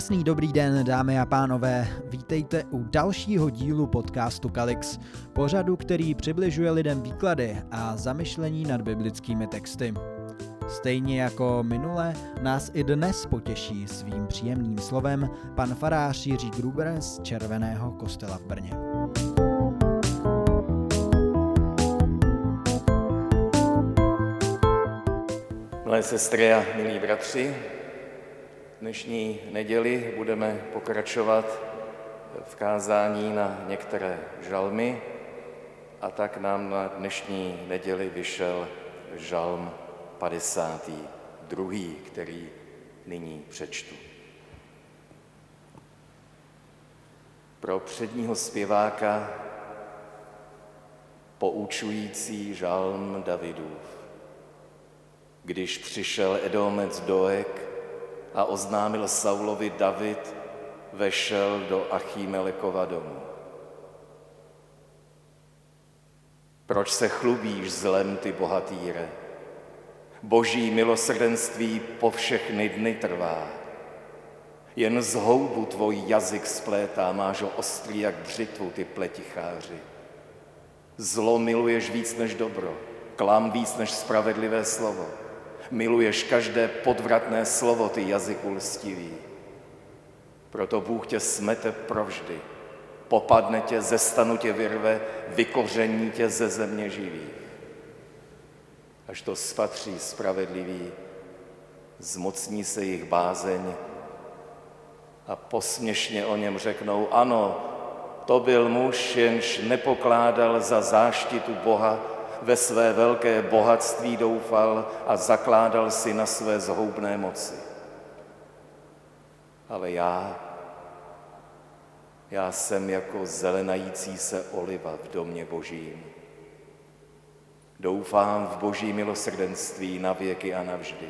Krásný dobrý den, dámy a pánové. Vítejte u dalšího dílu podcastu Kalix, pořadu, který přibližuje lidem výklady a zamyšlení nad biblickými texty. Stejně jako minule nás i dnes potěší svým příjemným slovem pan farář Jiří Gruber z Červeného kostela v Brně. Milé sestry a milí bratři, dnešní neděli budeme pokračovat v kázání na některé žalmy a tak nám na dnešní neděli vyšel žalm 52., který nyní přečtu. Pro předního zpěváka poučující žalm Davidův. Když přišel Edomec Doek a oznámil Saulovi David, vešel do Achímelekova domu. Proč se chlubíš zlem, ty bohatýre? Boží milosrdenství po všechny dny trvá. Jen z houbu tvůj jazyk splétá, máš ho ostrý jak břitvu, ty pleticháři. Zlo miluješ víc než dobro, klam víc než spravedlivé slovo. Miluješ každé podvratné slovo, ty jazyku lstivý. Proto Bůh tě smete provždy, popadne tě, ze stanu tě vyrve, vykoření tě ze země živých až to spatří spravedlivý, zmocní se jich bázeň a posměšně o něm řeknou, ano, to byl muž, jenž nepokládal za záštitu Boha, ve své velké bohatství doufal a zakládal si na své zhoubné moci. Ale já, já jsem jako zelenající se oliva v domě božím. Doufám v boží milosrdenství na věky a navždy.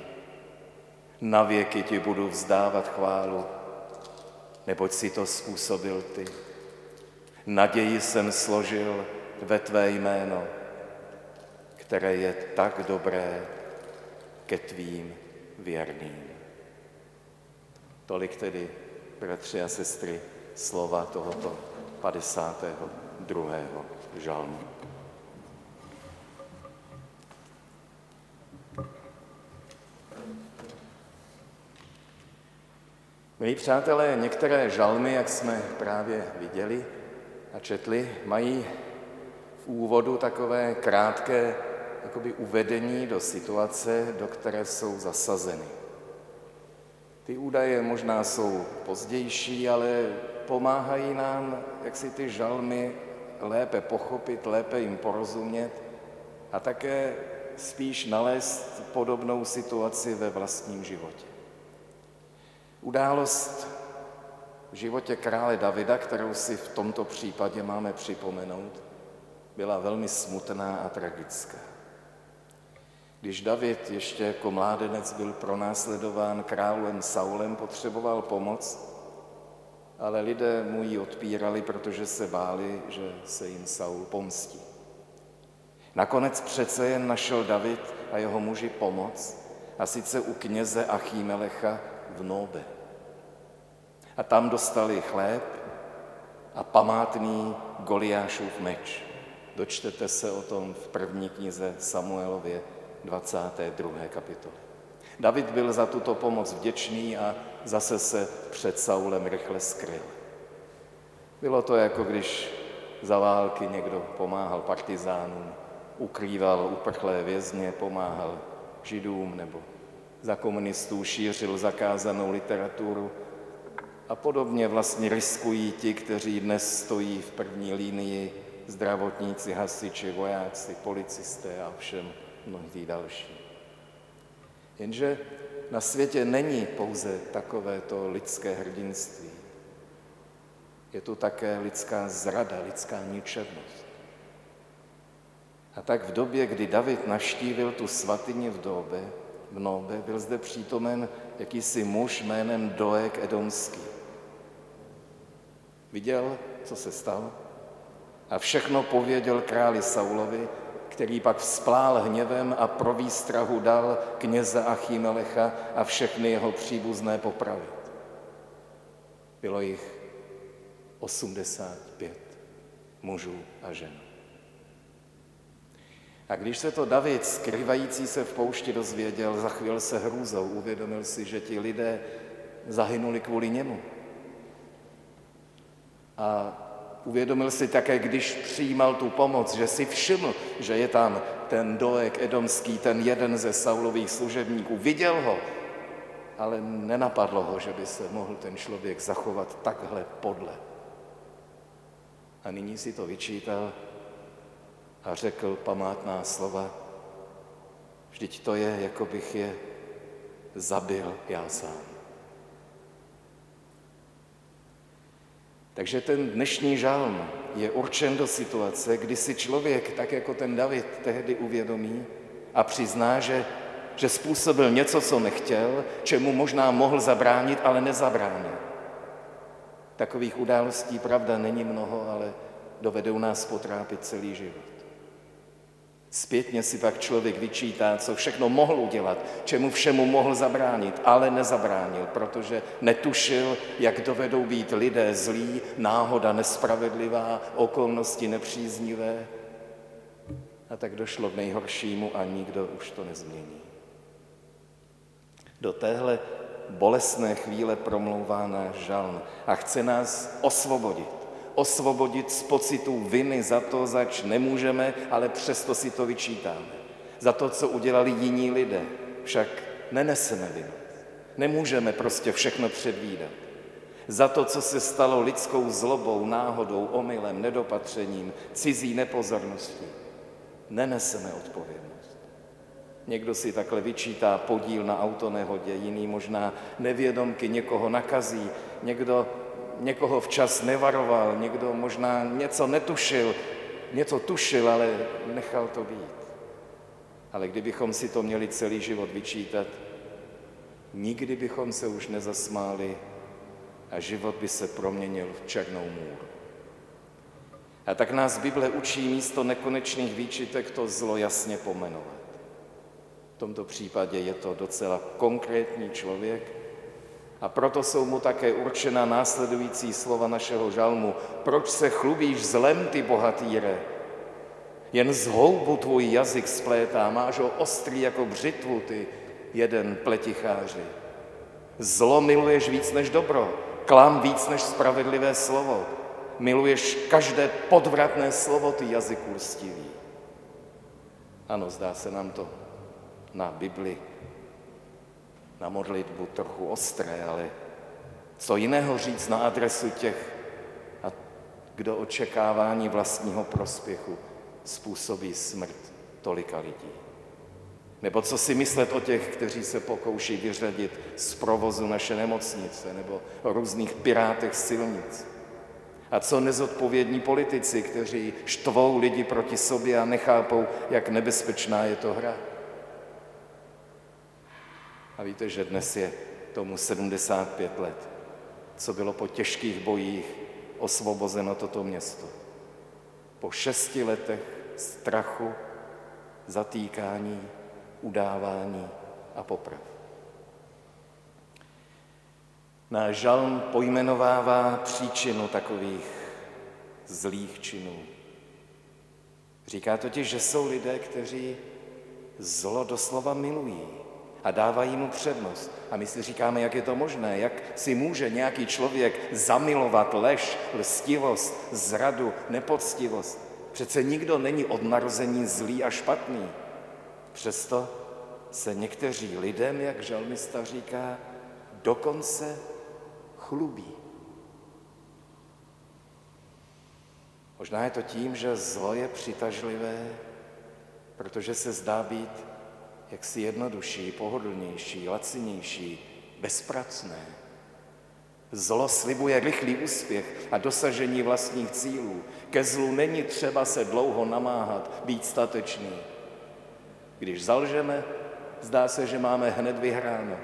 Na věky ti budu vzdávat chválu, neboť si to způsobil ty. Naději jsem složil ve tvé jméno, které je tak dobré ke tvým věrným. Tolik tedy, bratři a sestry, slova tohoto 52. žalmu. Milí přátelé, některé žalmy, jak jsme právě viděli a četli, mají v úvodu takové krátké jakoby uvedení do situace, do které jsou zasazeny. Ty údaje možná jsou pozdější, ale pomáhají nám, jak si ty žalmy lépe pochopit, lépe jim porozumět a také spíš nalézt podobnou situaci ve vlastním životě. Událost v životě krále Davida, kterou si v tomto případě máme připomenout, byla velmi smutná a tragická. Když David ještě jako mládenec byl pronásledován králem Saulem, potřeboval pomoc, ale lidé mu ji odpírali, protože se báli, že se jim Saul pomstí. Nakonec přece jen našel David a jeho muži pomoc, a sice u kněze Achímelecha, v Nóbe. A tam dostali chléb a památný Goliášův meč. Dočtete se o tom v první knize Samuelově 22. kapitole. David byl za tuto pomoc vděčný a zase se před Saulem rychle skryl. Bylo to jako když za války někdo pomáhal partizánům, ukrýval uprchlé vězně, pomáhal židům nebo za komunistů šířil zakázanou literaturu a podobně vlastně riskují ti, kteří dnes stojí v první línii, zdravotníci, hasiči, vojáci, policisté a všem mnohý další. Jenže na světě není pouze takovéto lidské hrdinství. Je tu také lidská zrada, lidská ničernost. A tak v době, kdy David naštívil tu svatyni v Dobe, v Nobe byl zde přítomen jakýsi muž jménem Doek Edomský. Viděl, co se stalo a všechno pověděl králi Saulovi, který pak vzplál hněvem a pro výstrahu dal kněze Achimelecha a všechny jeho příbuzné popravit. Bylo jich 85 mužů a žen. A když se to David, skrývající se v poušti, dozvěděl, zachvěl se hrůzou, uvědomil si, že ti lidé zahynuli kvůli němu. A uvědomil si také, když přijímal tu pomoc, že si všiml, že je tam ten Doek Edomský, ten jeden ze Saulových služebníků. Viděl ho, ale nenapadlo ho, že by se mohl ten člověk zachovat takhle podle. A nyní si to vyčítal a řekl památná slova. Vždyť to je, jako bych je zabil já sám. Takže ten dnešní žálm je určen do situace, kdy si člověk, tak jako ten David, tehdy uvědomí a přizná, že, že způsobil něco, co nechtěl, čemu možná mohl zabránit, ale nezabránil. Takových událostí, pravda, není mnoho, ale dovedou nás potrápit celý život. Zpětně si pak člověk vyčítá, co všechno mohl udělat, čemu všemu mohl zabránit, ale nezabránil, protože netušil, jak dovedou být lidé zlí, náhoda nespravedlivá, okolnosti nepříznivé. A tak došlo k nejhoršímu a nikdo už to nezmění. Do téhle bolestné chvíle promlouvá náš žalm a chce nás osvobodit osvobodit z pocitu viny za to, zač nemůžeme, ale přesto si to vyčítáme. Za to, co udělali jiní lidé, však neneseme vinu. Nemůžeme prostě všechno předvídat. Za to, co se stalo lidskou zlobou, náhodou, omylem, nedopatřením, cizí nepozorností, neneseme odpovědnost. Někdo si takhle vyčítá podíl na autonehodě, jiný možná nevědomky někoho nakazí, někdo někoho včas nevaroval, někdo možná něco netušil, něco tušil, ale nechal to být. Ale kdybychom si to měli celý život vyčítat, nikdy bychom se už nezasmáli a život by se proměnil v černou můru. A tak nás Bible učí místo nekonečných výčitek to zlo jasně pomenovat. V tomto případě je to docela konkrétní člověk, a proto jsou mu také určena následující slova našeho žalmu. Proč se chlubíš zlem, ty bohatýre? Jen z houbu tvůj jazyk splétá, máš ho ostrý jako břitvu, ty jeden pleticháři. Zlo miluješ víc než dobro, klam víc než spravedlivé slovo. Miluješ každé podvratné slovo, ty jazyku lstivý. Ano, zdá se nám to na Bibli na modlitbu trochu ostré, ale co jiného říct na adresu těch, a kdo očekávání vlastního prospěchu způsobí smrt tolika lidí. Nebo co si myslet o těch, kteří se pokouší vyřadit z provozu naše nemocnice, nebo o různých pirátech silnic. A co nezodpovědní politici, kteří štvou lidi proti sobě a nechápou, jak nebezpečná je to hra. A víte, že dnes je tomu 75 let, co bylo po těžkých bojích osvobozeno toto město. Po šesti letech strachu, zatýkání, udávání a poprav. Náš žalm pojmenovává příčinu takových zlých činů. Říká totiž, že jsou lidé, kteří zlo doslova milují a dávají mu přednost. A my si říkáme, jak je to možné, jak si může nějaký člověk zamilovat lež, lstivost, zradu, nepoctivost. Přece nikdo není od narození zlý a špatný. Přesto se někteří lidem, jak žalmista říká, dokonce chlubí. Možná je to tím, že zlo je přitažlivé, protože se zdá být jaksi jednodušší, pohodlnější, lacinější, bezpracné. Zlo slibuje rychlý úspěch a dosažení vlastních cílů. Ke zlu není třeba se dlouho namáhat, být statečný. Když zalžeme, zdá se, že máme hned vyhráno.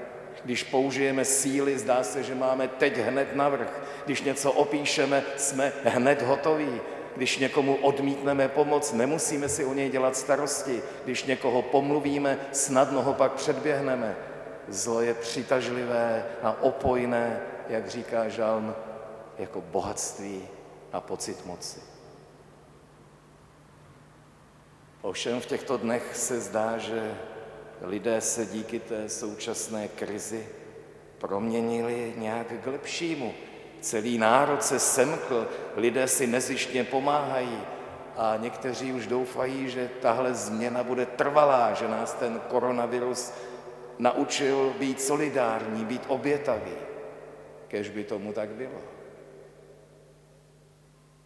Když použijeme síly, zdá se, že máme teď hned navrh. Když něco opíšeme, jsme hned hotoví. Když někomu odmítneme pomoc, nemusíme si o něj dělat starosti. Když někoho pomluvíme, snadno ho pak předběhneme. Zlo je přitažlivé a opojné, jak říká žalm, jako bohatství a pocit moci. Ovšem v těchto dnech se zdá, že lidé se díky té současné krizi proměnili nějak k lepšímu. Celý národ se semkl, lidé si nezištně pomáhají a někteří už doufají, že tahle změna bude trvalá, že nás ten koronavirus naučil být solidární, být obětavý. Kež by tomu tak bylo.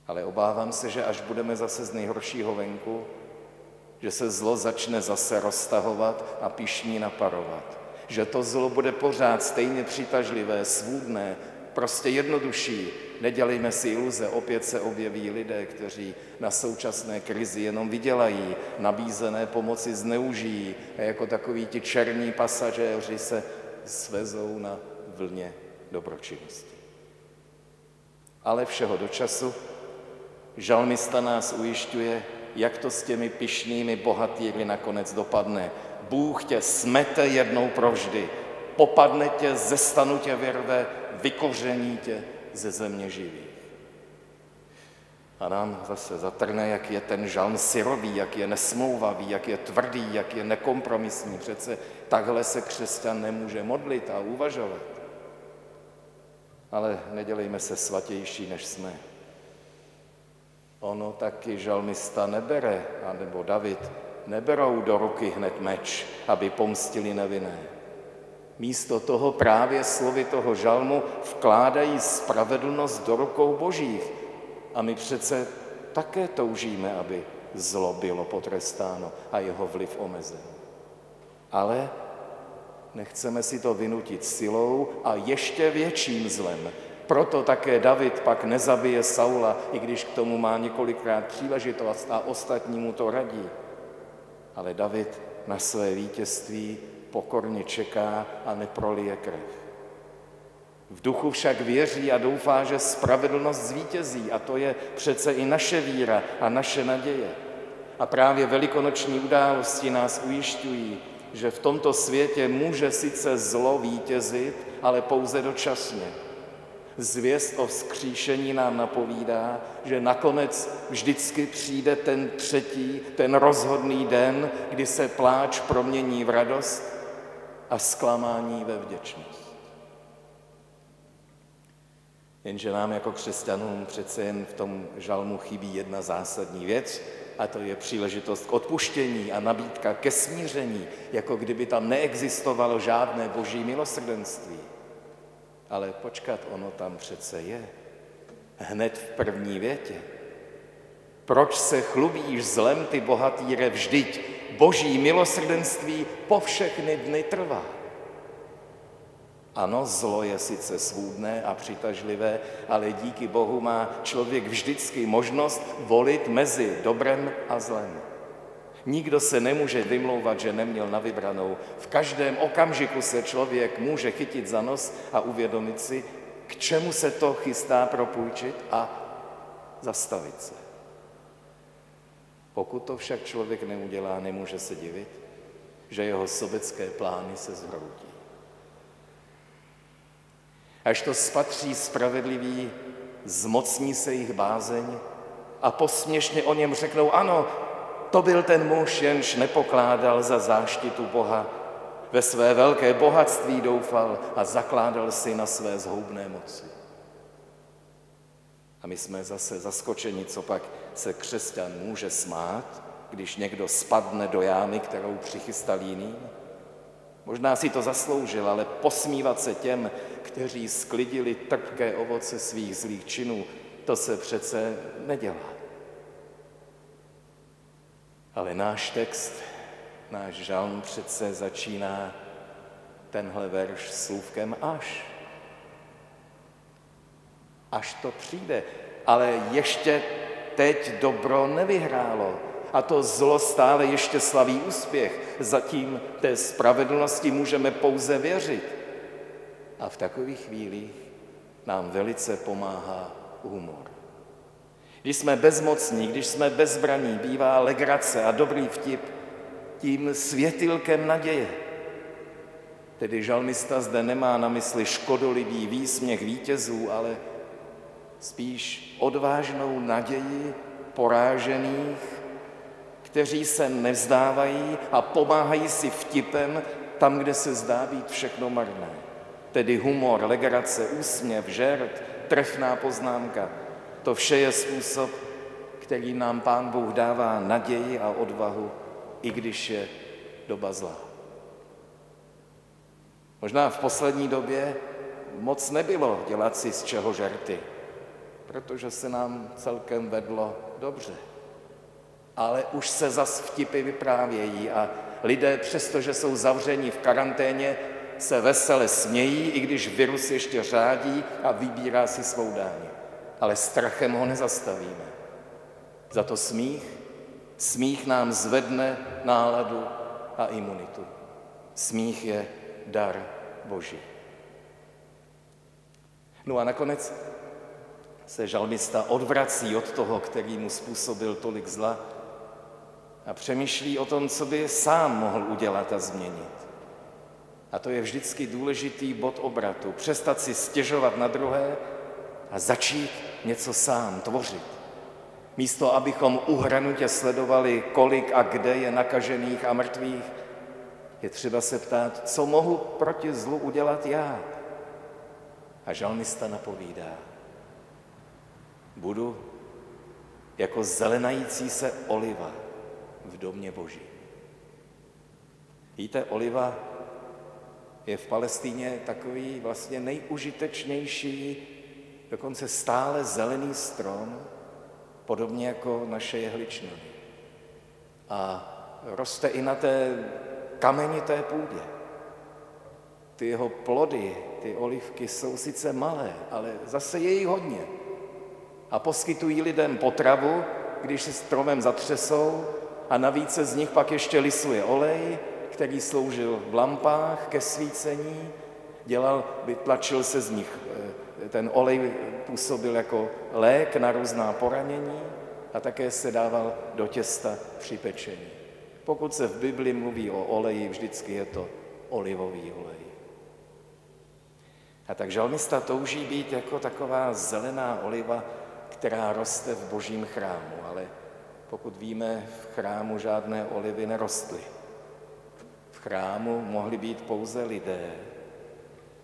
Ale obávám se, že až budeme zase z nejhoršího venku, že se zlo začne zase roztahovat a pišní naparovat. Že to zlo bude pořád stejně přitažlivé, svůdné, prostě jednodušší. Nedělejme si iluze, opět se objeví lidé, kteří na současné krizi jenom vydělají, nabízené pomoci zneužijí a jako takoví ti černí pasažéři se svezou na vlně dobročinnosti. Ale všeho do času žalmista nás ujišťuje, jak to s těmi pišnými bohatýry nakonec dopadne. Bůh tě smete jednou provždy, popadne tě, ze stanu tě vyrve, vykoření tě ze země živých. A nám zase zatrne, jak je ten žalm syrový, jak je nesmouvavý, jak je tvrdý, jak je nekompromisní. Přece takhle se křesťan nemůže modlit a uvažovat. Ale nedělejme se svatější, než jsme. Ono taky žalmista nebere, anebo David, neberou do ruky hned meč, aby pomstili nevinné. Místo toho právě slovy toho žalmu vkládají spravedlnost do rukou božích. A my přece také toužíme, aby zlo bylo potrestáno a jeho vliv omezen. Ale nechceme si to vynutit silou a ještě větším zlem, proto také David pak nezabije Saula, i když k tomu má několikrát příležitost a ostatní mu to radí. Ale David na své vítězství pokorně čeká a neprolije krev. V duchu však věří a doufá, že spravedlnost zvítězí a to je přece i naše víra a naše naděje. A právě velikonoční události nás ujišťují, že v tomto světě může sice zlo vítězit, ale pouze dočasně Zvěst o vzkříšení nám napovídá, že nakonec vždycky přijde ten třetí, ten rozhodný den, kdy se pláč promění v radost a zklamání ve vděčnost. Jenže nám jako křesťanům přece jen v tom žalmu chybí jedna zásadní věc, a to je příležitost k odpuštění a nabídka ke smíření, jako kdyby tam neexistovalo žádné boží milosrdenství. Ale počkat, ono tam přece je. Hned v první větě. Proč se chlubíš zlem ty bohatýre vždyť? Boží milosrdenství po všechny dny trvá. Ano, zlo je sice svůdné a přitažlivé, ale díky Bohu má člověk vždycky možnost volit mezi dobrem a zlem. Nikdo se nemůže vymlouvat, že neměl na vybranou. V každém okamžiku se člověk může chytit za nos a uvědomit si, k čemu se to chystá propůjčit a zastavit se. Pokud to však člověk neudělá, nemůže se divit, že jeho sobecké plány se zhroutí. Až to spatří spravedlivý, zmocní se jich bázeň a posměšně o něm řeknou, ano, to byl ten muž, jenž nepokládal za záštitu Boha. Ve své velké bohatství doufal a zakládal si na své zhoubné moci. A my jsme zase zaskočeni, co pak se křesťan může smát, když někdo spadne do jámy, kterou přichystal jiný. Možná si to zasloužil, ale posmívat se těm, kteří sklidili trpké ovoce svých zlých činů, to se přece nedělá. Ale náš text, náš žalm přece začíná tenhle verš slůvkem až. Až to přijde. Ale ještě teď dobro nevyhrálo. A to zlo stále ještě slaví úspěch. Zatím té spravedlnosti můžeme pouze věřit. A v takových chvílích nám velice pomáhá humor. Když jsme bezmocní, když jsme bezbraní, bývá legrace a dobrý vtip tím světilkem naděje. Tedy žalmista zde nemá na mysli škodolibý výsměch vítězů, ale spíš odvážnou naději porážených, kteří se nevzdávají a pomáhají si vtipem tam, kde se zdá být všechno marné. Tedy humor, legrace, úsměv, žert, trefná poznámka. To vše je způsob, který nám Pán Bůh dává naději a odvahu, i když je doba zlá. Možná v poslední době moc nebylo dělat si z čeho žerty, protože se nám celkem vedlo dobře. Ale už se zas vtipy vyprávějí a lidé, přestože jsou zavření v karanténě, se vesele smějí, i když virus ještě řádí a vybírá si svou dáň. Ale strachem ho nezastavíme. Za to smích, smích nám zvedne náladu a imunitu. Smích je dar Boží. No a nakonec se žalmista odvrací od toho, který mu způsobil tolik zla a přemýšlí o tom, co by sám mohl udělat a změnit. A to je vždycky důležitý bod obratu. Přestat si stěžovat na druhé a začít něco sám tvořit. Místo, abychom uhranutě sledovali, kolik a kde je nakažených a mrtvých, je třeba se ptát, co mohu proti zlu udělat já. A žalmista napovídá, budu jako zelenající se oliva v domě Boží. Víte, oliva je v Palestíně takový vlastně nejužitečnější, dokonce stále zelený strom, podobně jako naše jehličnany. A roste i na té kamenité půdě. Ty jeho plody, ty olivky jsou sice malé, ale zase je jich hodně. A poskytují lidem potravu, když se stromem zatřesou a navíc se z nich pak ještě lisuje olej, který sloužil v lampách ke svícení, dělal, vytlačil se z nich, eh, ten olej působil jako lék na různá poranění a také se dával do těsta při pečení. Pokud se v Bibli mluví o oleji, vždycky je to olivový olej. A tak žalmista touží být jako taková zelená oliva, která roste v božím chrámu, ale pokud víme, v chrámu žádné olivy nerostly. V chrámu mohli být pouze lidé,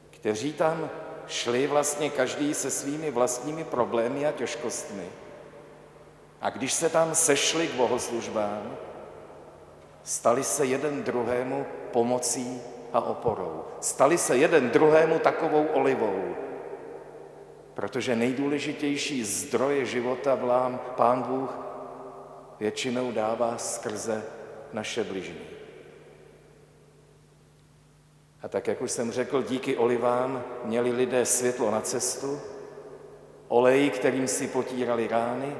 kteří tam šli vlastně každý se svými vlastními problémy a těžkostmi. A když se tam sešli k bohoslužbám, stali se jeden druhému pomocí a oporou. Stali se jeden druhému takovou olivou, protože nejdůležitější zdroje života vlám Pán Bůh většinou dává skrze naše bližní. A tak, jak už jsem řekl, díky olivám měli lidé světlo na cestu, olej, kterým si potírali rány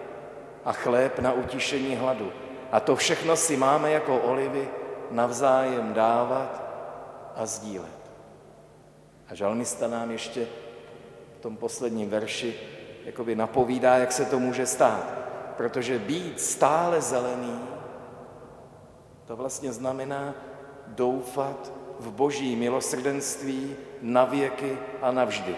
a chléb na utišení hladu. A to všechno si máme jako olivy navzájem dávat a sdílet. A žalmista nám ještě tom posledním verši jakoby napovídá, jak se to může stát protože být stále zelený, to vlastně znamená doufat v boží milosrdenství na věky a navždy.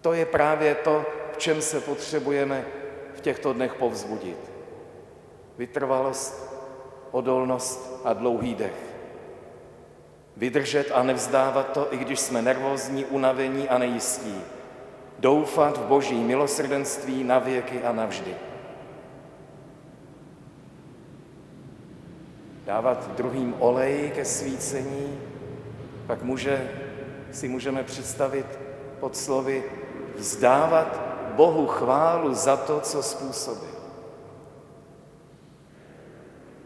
To je právě to, v čem se potřebujeme v těchto dnech povzbudit. Vytrvalost, odolnost a dlouhý dech. Vydržet a nevzdávat to, i když jsme nervózní, unavení a nejistí doufat v boží milosrdenství na věky a navždy. Dávat druhým olej ke svícení, pak může, si můžeme představit pod slovy vzdávat Bohu chválu za to, co způsobil.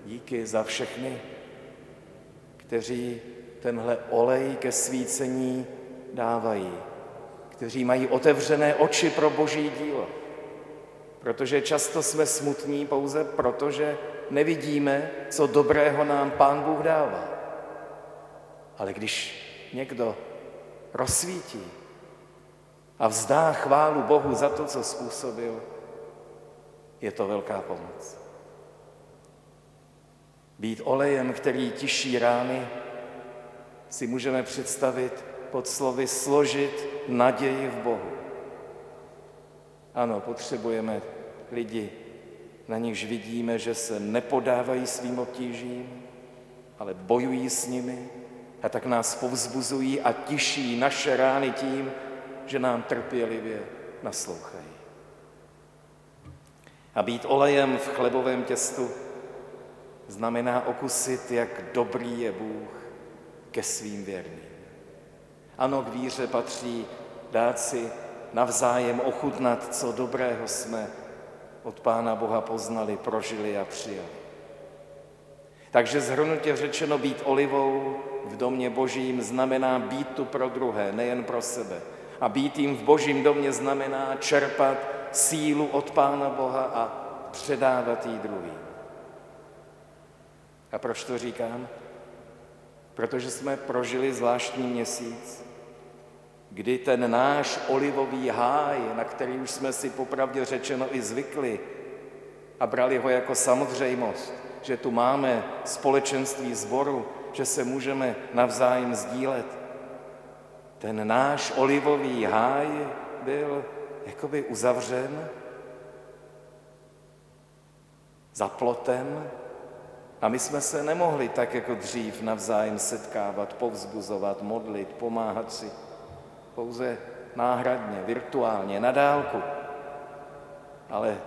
Díky za všechny, kteří tenhle olej ke svícení dávají kteří mají otevřené oči pro boží dílo. Protože často jsme smutní pouze proto, že nevidíme, co dobrého nám Pán Bůh dává. Ale když někdo rozsvítí a vzdá chválu Bohu za to, co způsobil, je to velká pomoc. Být olejem, který tiší rány, si můžeme představit pod slovy složit naději v Bohu. Ano, potřebujeme lidi, na nichž vidíme, že se nepodávají svým obtížím, ale bojují s nimi a tak nás povzbuzují a tiší naše rány tím, že nám trpělivě naslouchají. A být olejem v chlebovém těstu znamená okusit, jak dobrý je Bůh ke svým věrným. Ano, k víře patří dát si navzájem ochutnat, co dobrého jsme od Pána Boha poznali, prožili a přijali. Takže zhrnutě řečeno být olivou v domě božím znamená být tu pro druhé, nejen pro sebe. A být jim v božím domě znamená čerpat sílu od Pána Boha a předávat jí druhým. A proč to říkám? Protože jsme prožili zvláštní měsíc, kdy ten náš olivový háj, na který už jsme si popravdě řečeno i zvykli a brali ho jako samozřejmost, že tu máme společenství zboru, že se můžeme navzájem sdílet. Ten náš olivový háj byl jakoby uzavřen za plotem a my jsme se nemohli tak jako dřív navzájem setkávat, povzbuzovat, modlit, pomáhat si. Pouze náhradně, virtuálně, na dálku. Ale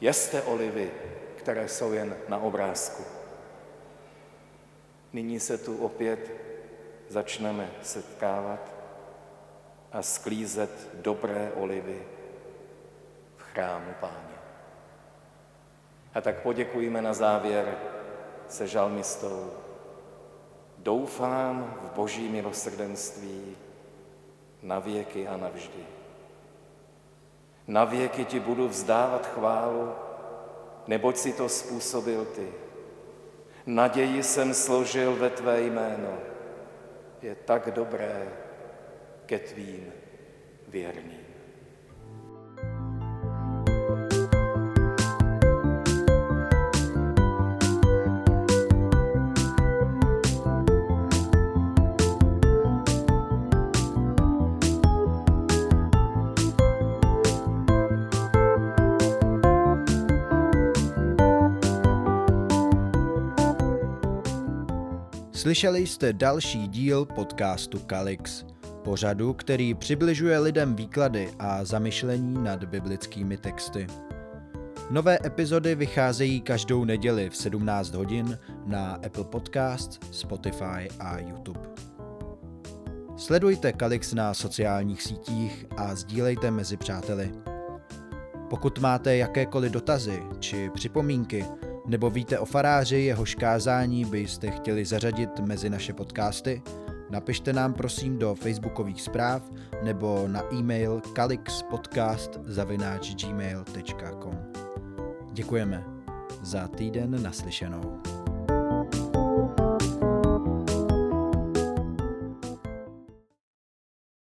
jeste olivy, které jsou jen na obrázku. Nyní se tu opět začneme setkávat a sklízet dobré olivy v chrámu Páně. A tak poděkujeme na závěr se žalmistou. Doufám v boží milosrdenství na věky a navždy. Na věky ti budu vzdávat chválu, neboť si to způsobil ty. Naději jsem složil ve tvé jméno. Je tak dobré ke tvým věrným. Slyšeli jste další díl podcastu Kalix, pořadu, který přibližuje lidem výklady a zamyšlení nad biblickými texty. Nové epizody vycházejí každou neděli v 17 hodin na Apple Podcast, Spotify a YouTube. Sledujte Kalix na sociálních sítích a sdílejte mezi přáteli. Pokud máte jakékoliv dotazy či připomínky, nebo víte o faráři, jehož kázání byste chtěli zařadit mezi naše podcasty, napište nám prosím do facebookových zpráv nebo na e-mail kalixpodcast.gmail.com Děkujeme. Za týden naslyšenou.